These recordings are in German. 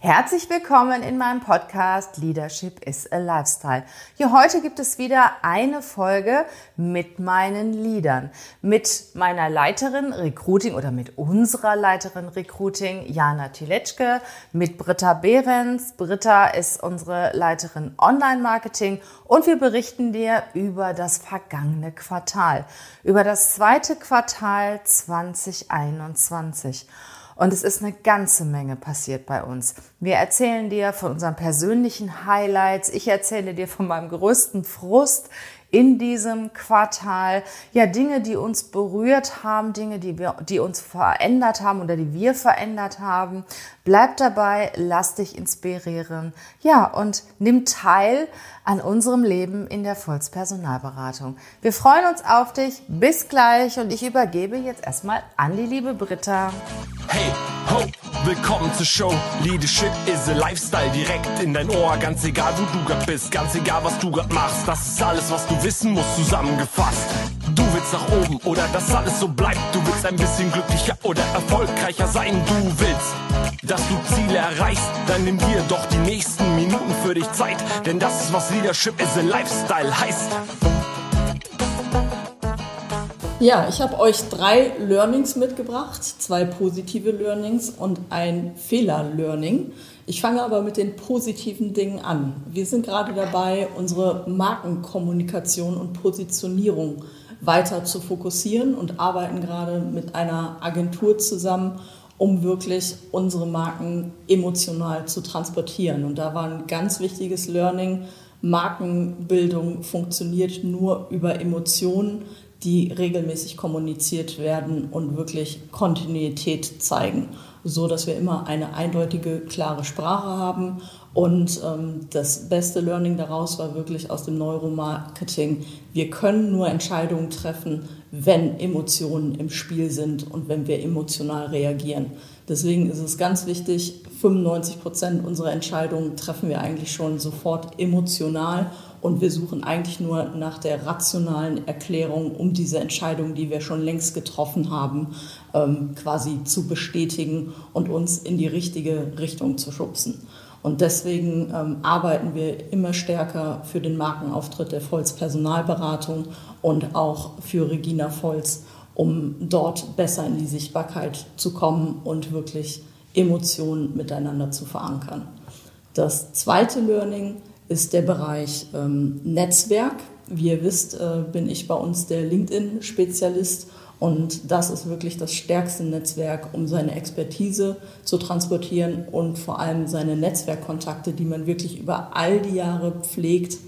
Herzlich willkommen in meinem Podcast Leadership is a Lifestyle. Hier heute gibt es wieder eine Folge mit meinen Leadern. Mit meiner Leiterin Recruiting oder mit unserer Leiterin Recruiting Jana Tiletschke, mit Britta Behrens. Britta ist unsere Leiterin Online Marketing und wir berichten dir über das vergangene Quartal, über das zweite Quartal 2021. Und es ist eine ganze Menge passiert bei uns. Wir erzählen dir von unseren persönlichen Highlights. Ich erzähle dir von meinem größten Frust in diesem Quartal. Ja, Dinge, die uns berührt haben, Dinge, die wir, die uns verändert haben oder die wir verändert haben. Bleib dabei, lass dich inspirieren. Ja, und nimm teil an unserem Leben in der Volkspersonalberatung. Wir freuen uns auf dich. Bis gleich und ich übergebe jetzt erstmal an die liebe Britta. Hey, ho, willkommen zur Show. Leadership is a Lifestyle direkt in dein Ohr. Ganz egal, wo du grad bist, ganz egal, was du grad machst. Das ist alles, was du wissen musst, zusammengefasst. Du willst nach oben oder dass alles so bleibt. Du willst ein bisschen glücklicher oder erfolgreicher sein. Du willst, dass du Ziele erreichst. Dann nimm dir doch die nächsten Minuten für dich Zeit. Denn das ist, was Leadership is a Lifestyle heißt. Ja, ich habe euch drei Learnings mitgebracht, zwei positive Learnings und ein Fehler-Learning. Ich fange aber mit den positiven Dingen an. Wir sind gerade dabei, unsere Markenkommunikation und Positionierung weiter zu fokussieren und arbeiten gerade mit einer Agentur zusammen, um wirklich unsere Marken emotional zu transportieren. Und da war ein ganz wichtiges Learning. Markenbildung funktioniert nur über Emotionen die regelmäßig kommuniziert werden und wirklich Kontinuität zeigen, so dass wir immer eine eindeutige, klare Sprache haben. Und ähm, das beste Learning daraus war wirklich aus dem Neuromarketing. Wir können nur Entscheidungen treffen, wenn Emotionen im Spiel sind und wenn wir emotional reagieren. Deswegen ist es ganz wichtig, 95 Prozent unserer Entscheidungen treffen wir eigentlich schon sofort emotional und wir suchen eigentlich nur nach der rationalen Erklärung, um diese Entscheidung, die wir schon längst getroffen haben, ähm, quasi zu bestätigen und uns in die richtige Richtung zu schubsen. Und deswegen ähm, arbeiten wir immer stärker für den Markenauftritt der Volz Personalberatung und auch für Regina Volz, um dort besser in die Sichtbarkeit zu kommen und wirklich Emotionen miteinander zu verankern. Das zweite Learning ist der Bereich ähm, Netzwerk. Wie ihr wisst, äh, bin ich bei uns der LinkedIn-Spezialist und das ist wirklich das stärkste Netzwerk, um seine Expertise zu transportieren und vor allem seine Netzwerkkontakte, die man wirklich über all die Jahre pflegt,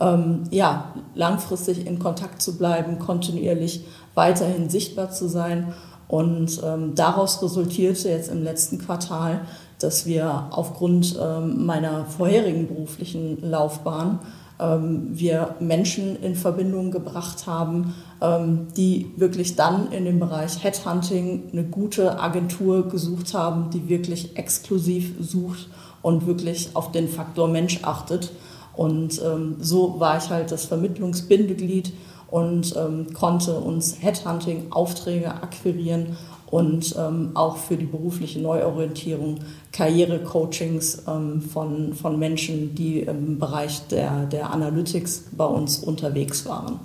ähm, ja, langfristig in Kontakt zu bleiben, kontinuierlich weiterhin sichtbar zu sein. Und ähm, daraus resultierte jetzt im letzten Quartal dass wir aufgrund ähm, meiner vorherigen beruflichen Laufbahn ähm, wir Menschen in Verbindung gebracht haben, ähm, die wirklich dann in dem Bereich Headhunting eine gute Agentur gesucht haben, die wirklich exklusiv sucht und wirklich auf den Faktor Mensch achtet. Und so war ich halt das Vermittlungsbindeglied und konnte uns Headhunting-Aufträge akquirieren und ähm, auch für die berufliche Neuorientierung Karrierecoachings ähm, von, von Menschen, die im Bereich der, der Analytics bei uns unterwegs waren.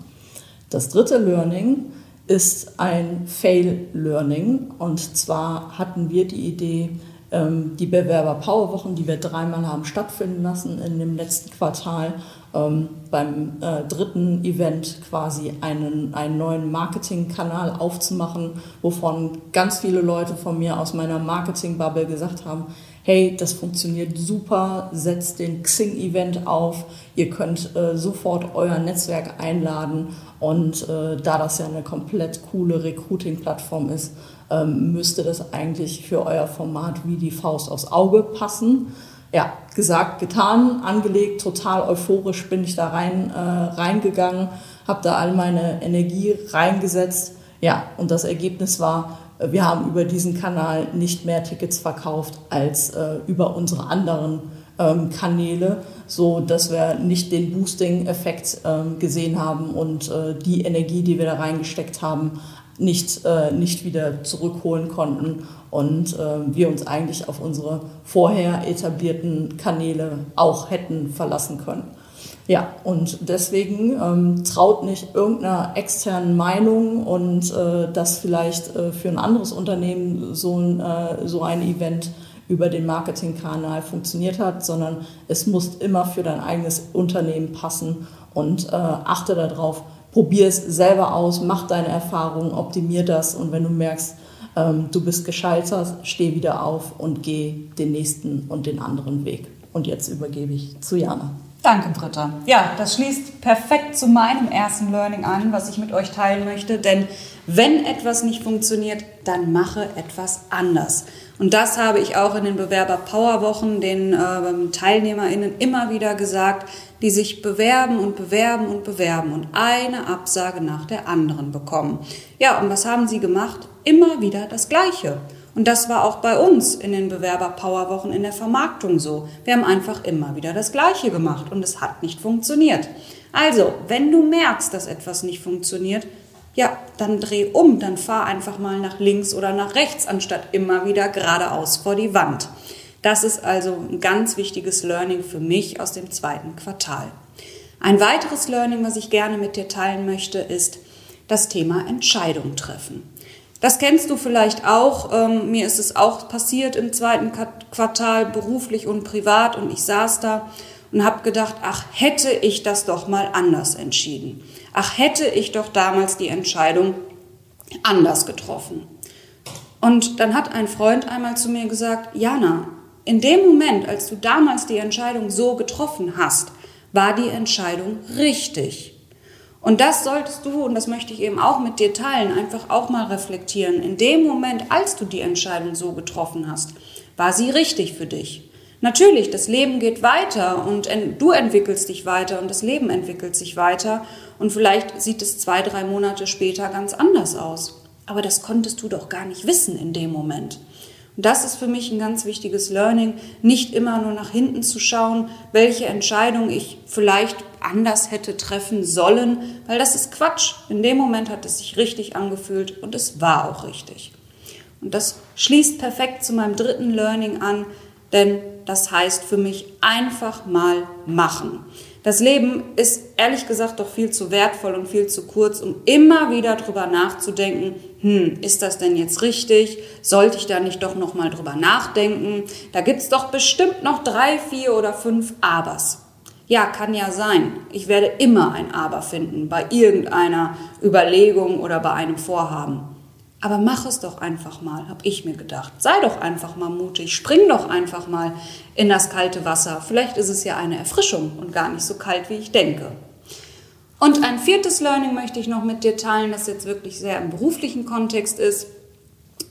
Das dritte Learning ist ein Fail-Learning und zwar hatten wir die Idee, ähm, die Bewerber-Powerwochen, die wir dreimal haben stattfinden lassen in dem letzten Quartal, ähm, beim äh, dritten Event quasi einen, einen neuen Marketingkanal aufzumachen, wovon ganz viele Leute von mir aus meiner Marketing-Bubble gesagt haben, hey, das funktioniert super, setzt den Xing-Event auf, ihr könnt äh, sofort euer Netzwerk einladen und äh, da das ja eine komplett coole Recruiting-Plattform ist, ähm, müsste das eigentlich für euer Format wie die Faust aufs Auge passen ja, gesagt, getan, angelegt, total euphorisch bin ich da rein, äh, reingegangen, habe da all meine Energie reingesetzt. Ja, und das Ergebnis war, äh, wir haben über diesen Kanal nicht mehr Tickets verkauft als äh, über unsere anderen ähm, Kanäle, so dass wir nicht den Boosting-Effekt ähm, gesehen haben und äh, die Energie, die wir da reingesteckt haben, nicht, äh, nicht wieder zurückholen konnten und äh, wir uns eigentlich auf unsere vorher etablierten Kanäle auch hätten verlassen können. Ja, und deswegen ähm, traut nicht irgendeiner externen Meinung und äh, dass vielleicht äh, für ein anderes Unternehmen so ein, äh, so ein Event über den Marketingkanal funktioniert hat, sondern es muss immer für dein eigenes Unternehmen passen und äh, achte darauf, probier es selber aus, mach deine Erfahrungen, optimier das und wenn du merkst, ähm, du bist gescheitert, steh wieder auf und geh den nächsten und den anderen Weg. Und jetzt übergebe ich zu Jana. Danke, Britta. Ja, das schließt perfekt zu meinem ersten Learning an, was ich mit euch teilen möchte. Denn wenn etwas nicht funktioniert, dann mache etwas anders. Und das habe ich auch in den Bewerber Powerwochen den äh, TeilnehmerInnen immer wieder gesagt, die sich bewerben und bewerben und bewerben und eine Absage nach der anderen bekommen. Ja, und was haben sie gemacht? Immer wieder das Gleiche. Und das war auch bei uns in den Bewerber-Powerwochen in der Vermarktung so. Wir haben einfach immer wieder das Gleiche gemacht und es hat nicht funktioniert. Also, wenn du merkst, dass etwas nicht funktioniert, ja, dann dreh um, dann fahr einfach mal nach links oder nach rechts, anstatt immer wieder geradeaus vor die Wand. Das ist also ein ganz wichtiges Learning für mich aus dem zweiten Quartal. Ein weiteres Learning, was ich gerne mit dir teilen möchte, ist das Thema Entscheidung treffen. Das kennst du vielleicht auch. Ähm, mir ist es auch passiert im zweiten Quartal, beruflich und privat. Und ich saß da und habe gedacht, ach, hätte ich das doch mal anders entschieden. Ach, hätte ich doch damals die Entscheidung anders getroffen. Und dann hat ein Freund einmal zu mir gesagt, Jana, in dem Moment, als du damals die Entscheidung so getroffen hast, war die Entscheidung richtig. Und das solltest du, und das möchte ich eben auch mit dir teilen, einfach auch mal reflektieren. In dem Moment, als du die Entscheidung so getroffen hast, war sie richtig für dich. Natürlich, das Leben geht weiter und du entwickelst dich weiter und das Leben entwickelt sich weiter und vielleicht sieht es zwei, drei Monate später ganz anders aus. Aber das konntest du doch gar nicht wissen in dem Moment. Das ist für mich ein ganz wichtiges Learning, nicht immer nur nach hinten zu schauen, welche Entscheidung ich vielleicht anders hätte treffen sollen, weil das ist Quatsch. In dem Moment hat es sich richtig angefühlt und es war auch richtig. Und das schließt perfekt zu meinem dritten Learning an, denn das heißt für mich einfach mal machen. Das Leben ist ehrlich gesagt doch viel zu wertvoll und viel zu kurz, um immer wieder drüber nachzudenken, hm, ist das denn jetzt richtig? Sollte ich da nicht doch noch mal drüber nachdenken? Da gibt's doch bestimmt noch drei, vier oder fünf Abers. Ja, kann ja sein. Ich werde immer ein Aber finden bei irgendeiner Überlegung oder bei einem Vorhaben. Aber mach es doch einfach mal, habe ich mir gedacht. Sei doch einfach mal mutig, spring doch einfach mal in das kalte Wasser. Vielleicht ist es ja eine Erfrischung und gar nicht so kalt, wie ich denke. Und ein viertes Learning möchte ich noch mit dir teilen, das jetzt wirklich sehr im beruflichen Kontext ist.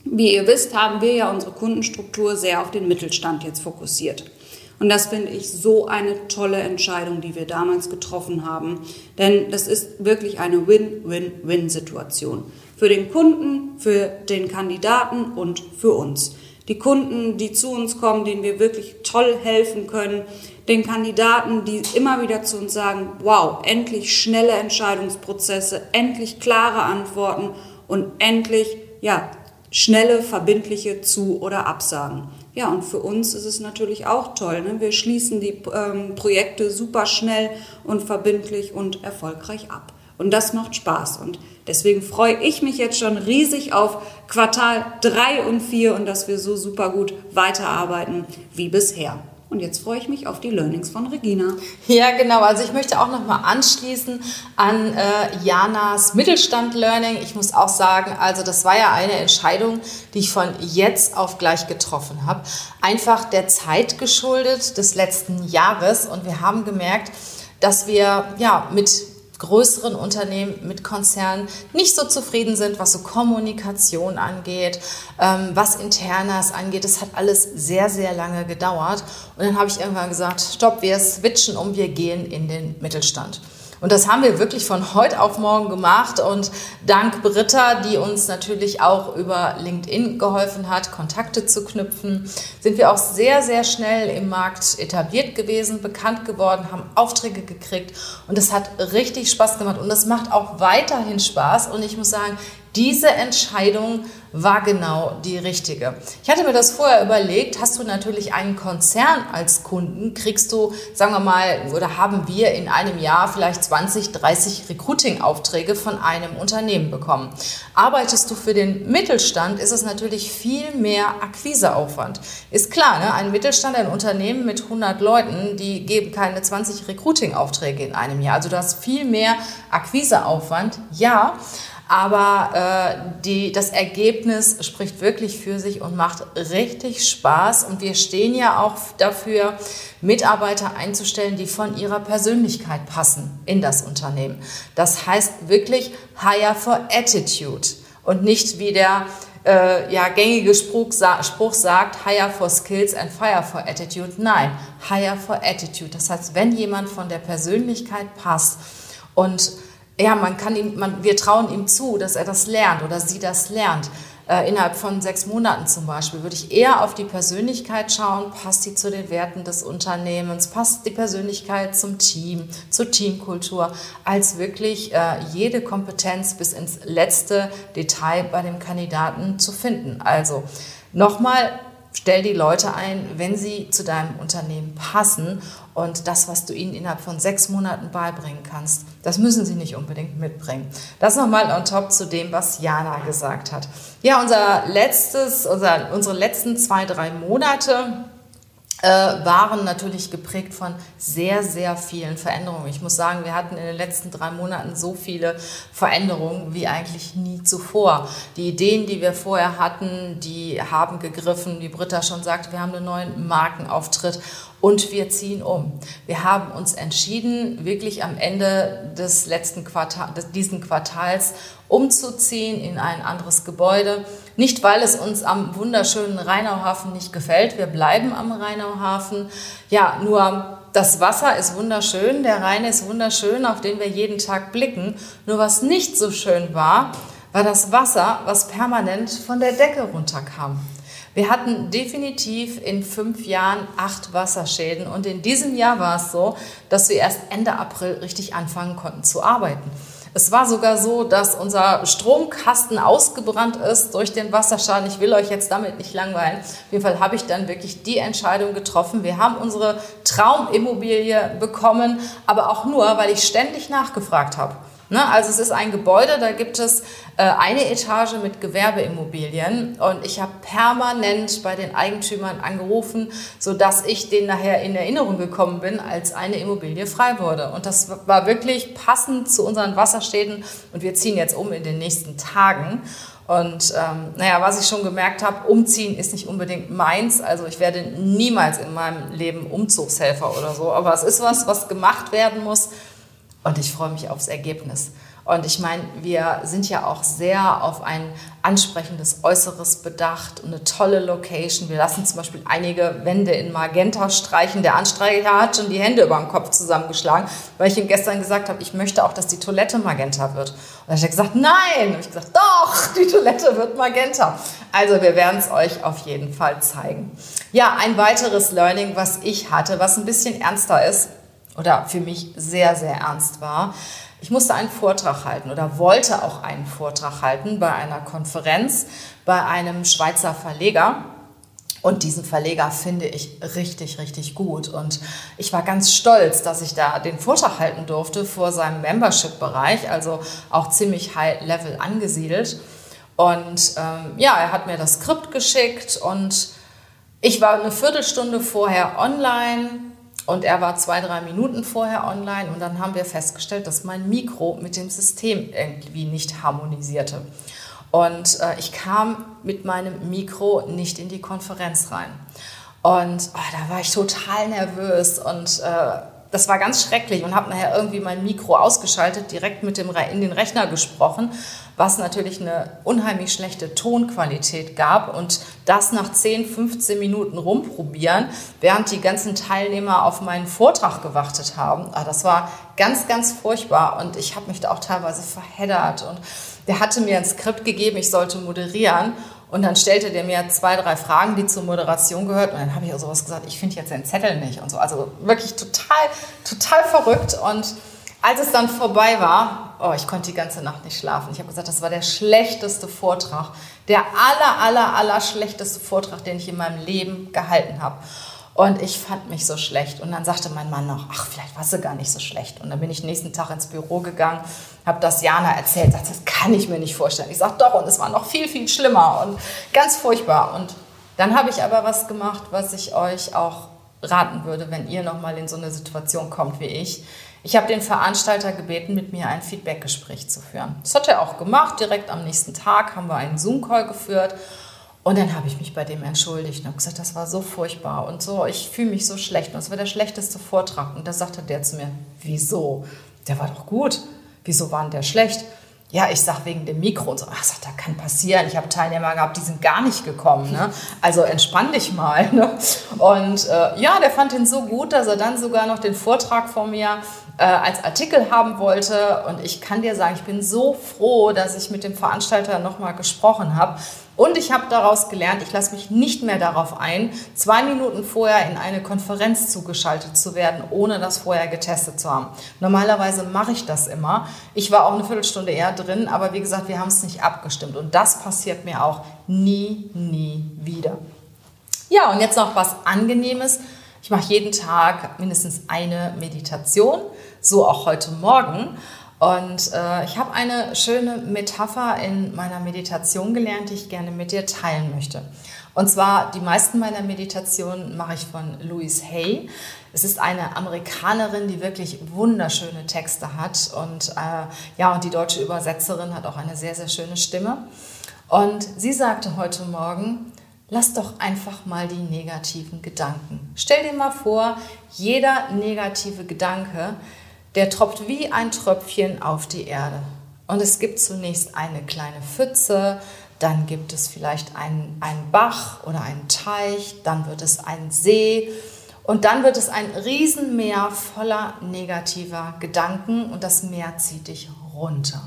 Wie ihr wisst, haben wir ja unsere Kundenstruktur sehr auf den Mittelstand jetzt fokussiert. Und das finde ich so eine tolle Entscheidung, die wir damals getroffen haben. Denn das ist wirklich eine Win-Win-Win-Situation für den Kunden, für den Kandidaten und für uns. Die Kunden, die zu uns kommen, denen wir wirklich toll helfen können, den Kandidaten, die immer wieder zu uns sagen, wow, endlich schnelle Entscheidungsprozesse, endlich klare Antworten und endlich, ja, schnelle, verbindliche Zu- oder Absagen. Ja, und für uns ist es natürlich auch toll. Ne? Wir schließen die ähm, Projekte super schnell und verbindlich und erfolgreich ab. Und das macht Spaß. Und deswegen freue ich mich jetzt schon riesig auf Quartal 3 und 4 und dass wir so super gut weiterarbeiten wie bisher. Und jetzt freue ich mich auf die Learnings von Regina. Ja, genau. Also ich möchte auch nochmal anschließen an äh, Janas Mittelstand-Learning. Ich muss auch sagen, also das war ja eine Entscheidung, die ich von jetzt auf gleich getroffen habe. Einfach der Zeit geschuldet des letzten Jahres. Und wir haben gemerkt, dass wir ja mit größeren Unternehmen, mit Konzernen nicht so zufrieden sind, was so Kommunikation angeht, ähm, was Internas angeht. Das hat alles sehr, sehr lange gedauert. Und dann habe ich irgendwann gesagt, stopp, wir switchen um, wir gehen in den Mittelstand. Und das haben wir wirklich von heute auf morgen gemacht. Und dank Britta, die uns natürlich auch über LinkedIn geholfen hat, Kontakte zu knüpfen, sind wir auch sehr, sehr schnell im Markt etabliert gewesen, bekannt geworden, haben Aufträge gekriegt. Und das hat richtig Spaß gemacht. Und das macht auch weiterhin Spaß. Und ich muss sagen, diese Entscheidung war genau die richtige. Ich hatte mir das vorher überlegt, hast du natürlich einen Konzern als Kunden, kriegst du, sagen wir mal, oder haben wir in einem Jahr vielleicht 20, 30 Recruiting-Aufträge von einem Unternehmen bekommen. Arbeitest du für den Mittelstand, ist es natürlich viel mehr Akquiseaufwand. Ist klar, ne? ein Mittelstand, ein Unternehmen mit 100 Leuten, die geben keine 20 Recruiting-Aufträge in einem Jahr. Also du hast viel mehr Akquiseaufwand, ja aber äh, die, das Ergebnis spricht wirklich für sich und macht richtig Spaß. Und wir stehen ja auch dafür, Mitarbeiter einzustellen, die von ihrer Persönlichkeit passen in das Unternehmen. Das heißt wirklich Hire for Attitude und nicht wie der äh, ja, gängige Spruch, Spruch sagt, hire for skills and fire for attitude. Nein, hire for attitude. Das heißt, wenn jemand von der Persönlichkeit passt und ja, man kann ihm, man, wir trauen ihm zu, dass er das lernt oder sie das lernt. Äh, innerhalb von sechs Monaten zum Beispiel würde ich eher auf die Persönlichkeit schauen, passt sie zu den Werten des Unternehmens, passt die Persönlichkeit zum Team, zur Teamkultur, als wirklich äh, jede Kompetenz bis ins letzte Detail bei dem Kandidaten zu finden. Also nochmal, stell die Leute ein, wenn sie zu deinem Unternehmen passen und das, was du ihnen innerhalb von sechs Monaten beibringen kannst, das müssen sie nicht unbedingt mitbringen. Das nochmal on top zu dem, was Jana gesagt hat. Ja, unser letztes, unser, unsere letzten zwei, drei Monate äh, waren natürlich geprägt von sehr, sehr vielen Veränderungen. Ich muss sagen, wir hatten in den letzten drei Monaten so viele Veränderungen wie eigentlich nie zuvor. Die Ideen, die wir vorher hatten, die haben gegriffen, wie Britta schon sagt, wir haben einen neuen Markenauftritt und wir ziehen um. Wir haben uns entschieden, wirklich am Ende des letzten Quartals, diesen Quartals umzuziehen in ein anderes Gebäude. Nicht, weil es uns am wunderschönen Rheinauhafen nicht gefällt. Wir bleiben am Rheinauhafen. Ja, nur das Wasser ist wunderschön, der Rhein ist wunderschön, auf den wir jeden Tag blicken. Nur was nicht so schön war, war das Wasser, was permanent von der Decke runterkam. Wir hatten definitiv in fünf Jahren acht Wasserschäden und in diesem Jahr war es so, dass wir erst Ende April richtig anfangen konnten zu arbeiten. Es war sogar so, dass unser Stromkasten ausgebrannt ist durch den Wasserschaden. Ich will euch jetzt damit nicht langweilen. Auf jeden Fall habe ich dann wirklich die Entscheidung getroffen. Wir haben unsere Traumimmobilie bekommen, aber auch nur, weil ich ständig nachgefragt habe. Ne? Also es ist ein Gebäude, da gibt es äh, eine Etage mit Gewerbeimmobilien und ich habe permanent bei den Eigentümern angerufen, sodass ich denen nachher in Erinnerung gekommen bin, als eine Immobilie frei wurde. Und das war wirklich passend zu unseren Wasserstädten und wir ziehen jetzt um in den nächsten Tagen. Und ähm, naja, was ich schon gemerkt habe, umziehen ist nicht unbedingt meins. Also ich werde niemals in meinem Leben Umzugshelfer oder so. Aber es ist was, was gemacht werden muss. Und ich freue mich aufs Ergebnis. Und ich meine, wir sind ja auch sehr auf ein ansprechendes Äußeres bedacht und eine tolle Location. Wir lassen zum Beispiel einige Wände in Magenta streichen. Der Anstreicher hat schon die Hände über dem Kopf zusammengeschlagen, weil ich ihm gestern gesagt habe, ich möchte auch, dass die Toilette Magenta wird. Und er hat gesagt, nein. Und ich gesagt, doch, die Toilette wird Magenta. Also wir werden es euch auf jeden Fall zeigen. Ja, ein weiteres Learning, was ich hatte, was ein bisschen ernster ist, oder für mich sehr, sehr ernst war. Ich musste einen Vortrag halten oder wollte auch einen Vortrag halten bei einer Konferenz bei einem Schweizer Verleger. Und diesen Verleger finde ich richtig, richtig gut. Und ich war ganz stolz, dass ich da den Vortrag halten durfte vor seinem Membership-Bereich, also auch ziemlich high-level angesiedelt. Und ähm, ja, er hat mir das Skript geschickt und ich war eine Viertelstunde vorher online und er war zwei, drei Minuten vorher online und dann haben wir festgestellt, dass mein Mikro mit dem System irgendwie nicht harmonisierte. Und äh, ich kam mit meinem Mikro nicht in die Konferenz rein. Und oh, da war ich total nervös und äh, das war ganz schrecklich und habe nachher irgendwie mein Mikro ausgeschaltet, direkt mit dem Re in den Rechner gesprochen was natürlich eine unheimlich schlechte Tonqualität gab und das nach 10, 15 Minuten rumprobieren, während die ganzen Teilnehmer auf meinen Vortrag gewartet haben. Ah, das war ganz, ganz furchtbar und ich habe mich da auch teilweise verheddert und der hatte mir ein Skript gegeben, ich sollte moderieren und dann stellte der mir zwei, drei Fragen, die zur Moderation gehört. Und dann habe ich auch sowas gesagt, ich finde jetzt den Zettel nicht und so. Also wirklich total, total verrückt. Und als es dann vorbei war, oh, ich konnte die ganze Nacht nicht schlafen. Ich habe gesagt, das war der schlechteste Vortrag, der aller, aller, aller schlechteste Vortrag, den ich in meinem Leben gehalten habe. Und ich fand mich so schlecht. Und dann sagte mein Mann noch, ach, vielleicht war sie gar nicht so schlecht. Und dann bin ich nächsten Tag ins Büro gegangen, habe das Jana erzählt, sagte, das kann ich mir nicht vorstellen. Ich sage, doch, und es war noch viel, viel schlimmer und ganz furchtbar. Und dann habe ich aber was gemacht, was ich euch auch raten würde, wenn ihr nochmal in so eine Situation kommt wie ich. Ich habe den Veranstalter gebeten, mit mir ein Feedbackgespräch zu führen. Das hat er auch gemacht. Direkt am nächsten Tag haben wir einen Zoom-Call geführt. Und dann habe ich mich bei dem entschuldigt und gesagt, das war so furchtbar und so, ich fühle mich so schlecht und es war der schlechteste Vortrag. Und da sagte der zu mir, wieso? Der war doch gut. Wieso war denn der schlecht? Ja, ich sag wegen dem Mikro und so. Ach, sag, da kann passieren. Ich habe Teilnehmer gehabt, die sind gar nicht gekommen. Ne? Also entspann dich mal. Ne? Und äh, ja, der fand ihn so gut, dass er dann sogar noch den Vortrag von mir äh, als Artikel haben wollte. Und ich kann dir sagen, ich bin so froh, dass ich mit dem Veranstalter nochmal gesprochen habe. Und ich habe daraus gelernt, ich lasse mich nicht mehr darauf ein, zwei Minuten vorher in eine Konferenz zugeschaltet zu werden, ohne das vorher getestet zu haben. Normalerweise mache ich das immer. Ich war auch eine Viertelstunde eher drin, aber wie gesagt, wir haben es nicht abgestimmt. Und das passiert mir auch nie, nie wieder. Ja, und jetzt noch was Angenehmes. Ich mache jeden Tag mindestens eine Meditation, so auch heute Morgen. Und äh, ich habe eine schöne Metapher in meiner Meditation gelernt, die ich gerne mit dir teilen möchte. Und zwar, die meisten meiner Meditationen mache ich von Louise Hay. Es ist eine Amerikanerin, die wirklich wunderschöne Texte hat. Und äh, ja, und die deutsche Übersetzerin hat auch eine sehr, sehr schöne Stimme. Und sie sagte heute Morgen, lass doch einfach mal die negativen Gedanken. Stell dir mal vor, jeder negative Gedanke, der tropft wie ein Tröpfchen auf die Erde. Und es gibt zunächst eine kleine Pfütze, dann gibt es vielleicht einen, einen Bach oder einen Teich, dann wird es ein See und dann wird es ein Riesenmeer voller negativer Gedanken und das Meer zieht dich runter.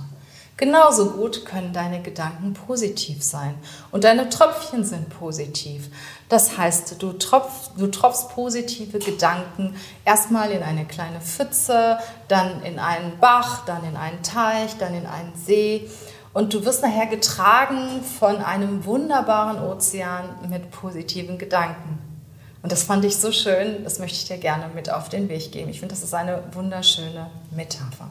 Genauso gut können deine Gedanken positiv sein und deine Tröpfchen sind positiv. Das heißt, du, tropf, du tropfst positive Gedanken erstmal in eine kleine Pfütze, dann in einen Bach, dann in einen Teich, dann in einen See und du wirst nachher getragen von einem wunderbaren Ozean mit positiven Gedanken. Und das fand ich so schön, das möchte ich dir gerne mit auf den Weg geben. Ich finde, das ist eine wunderschöne Metapher.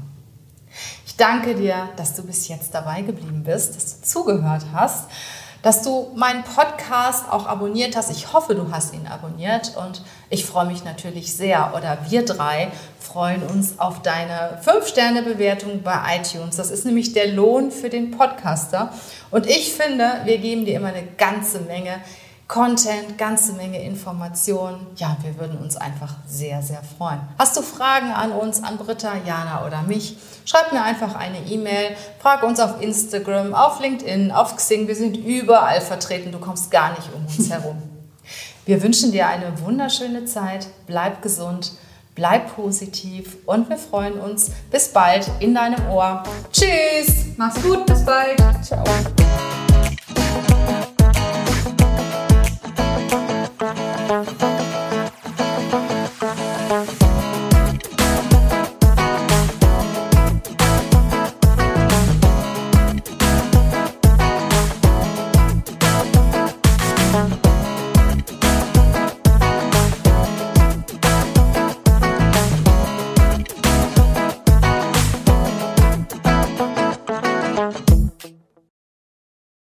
Ich danke dir, dass du bis jetzt dabei geblieben bist, dass du zugehört hast, dass du meinen Podcast auch abonniert hast. Ich hoffe, du hast ihn abonniert und ich freue mich natürlich sehr oder wir drei freuen uns auf deine 5-Sterne-Bewertung bei iTunes. Das ist nämlich der Lohn für den Podcaster. Und ich finde, wir geben dir immer eine ganze Menge Content, ganze Menge Informationen. Ja, wir würden uns einfach sehr, sehr freuen. Hast du Fragen an uns, an Britta, Jana oder mich? Schreib mir einfach eine E-Mail, frag uns auf Instagram, auf LinkedIn, auf Xing. Wir sind überall vertreten. Du kommst gar nicht um uns herum. Wir wünschen dir eine wunderschöne Zeit. Bleib gesund, bleib positiv und wir freuen uns. Bis bald in deinem Ohr. Tschüss. Mach's gut. Bis bald. Ciao.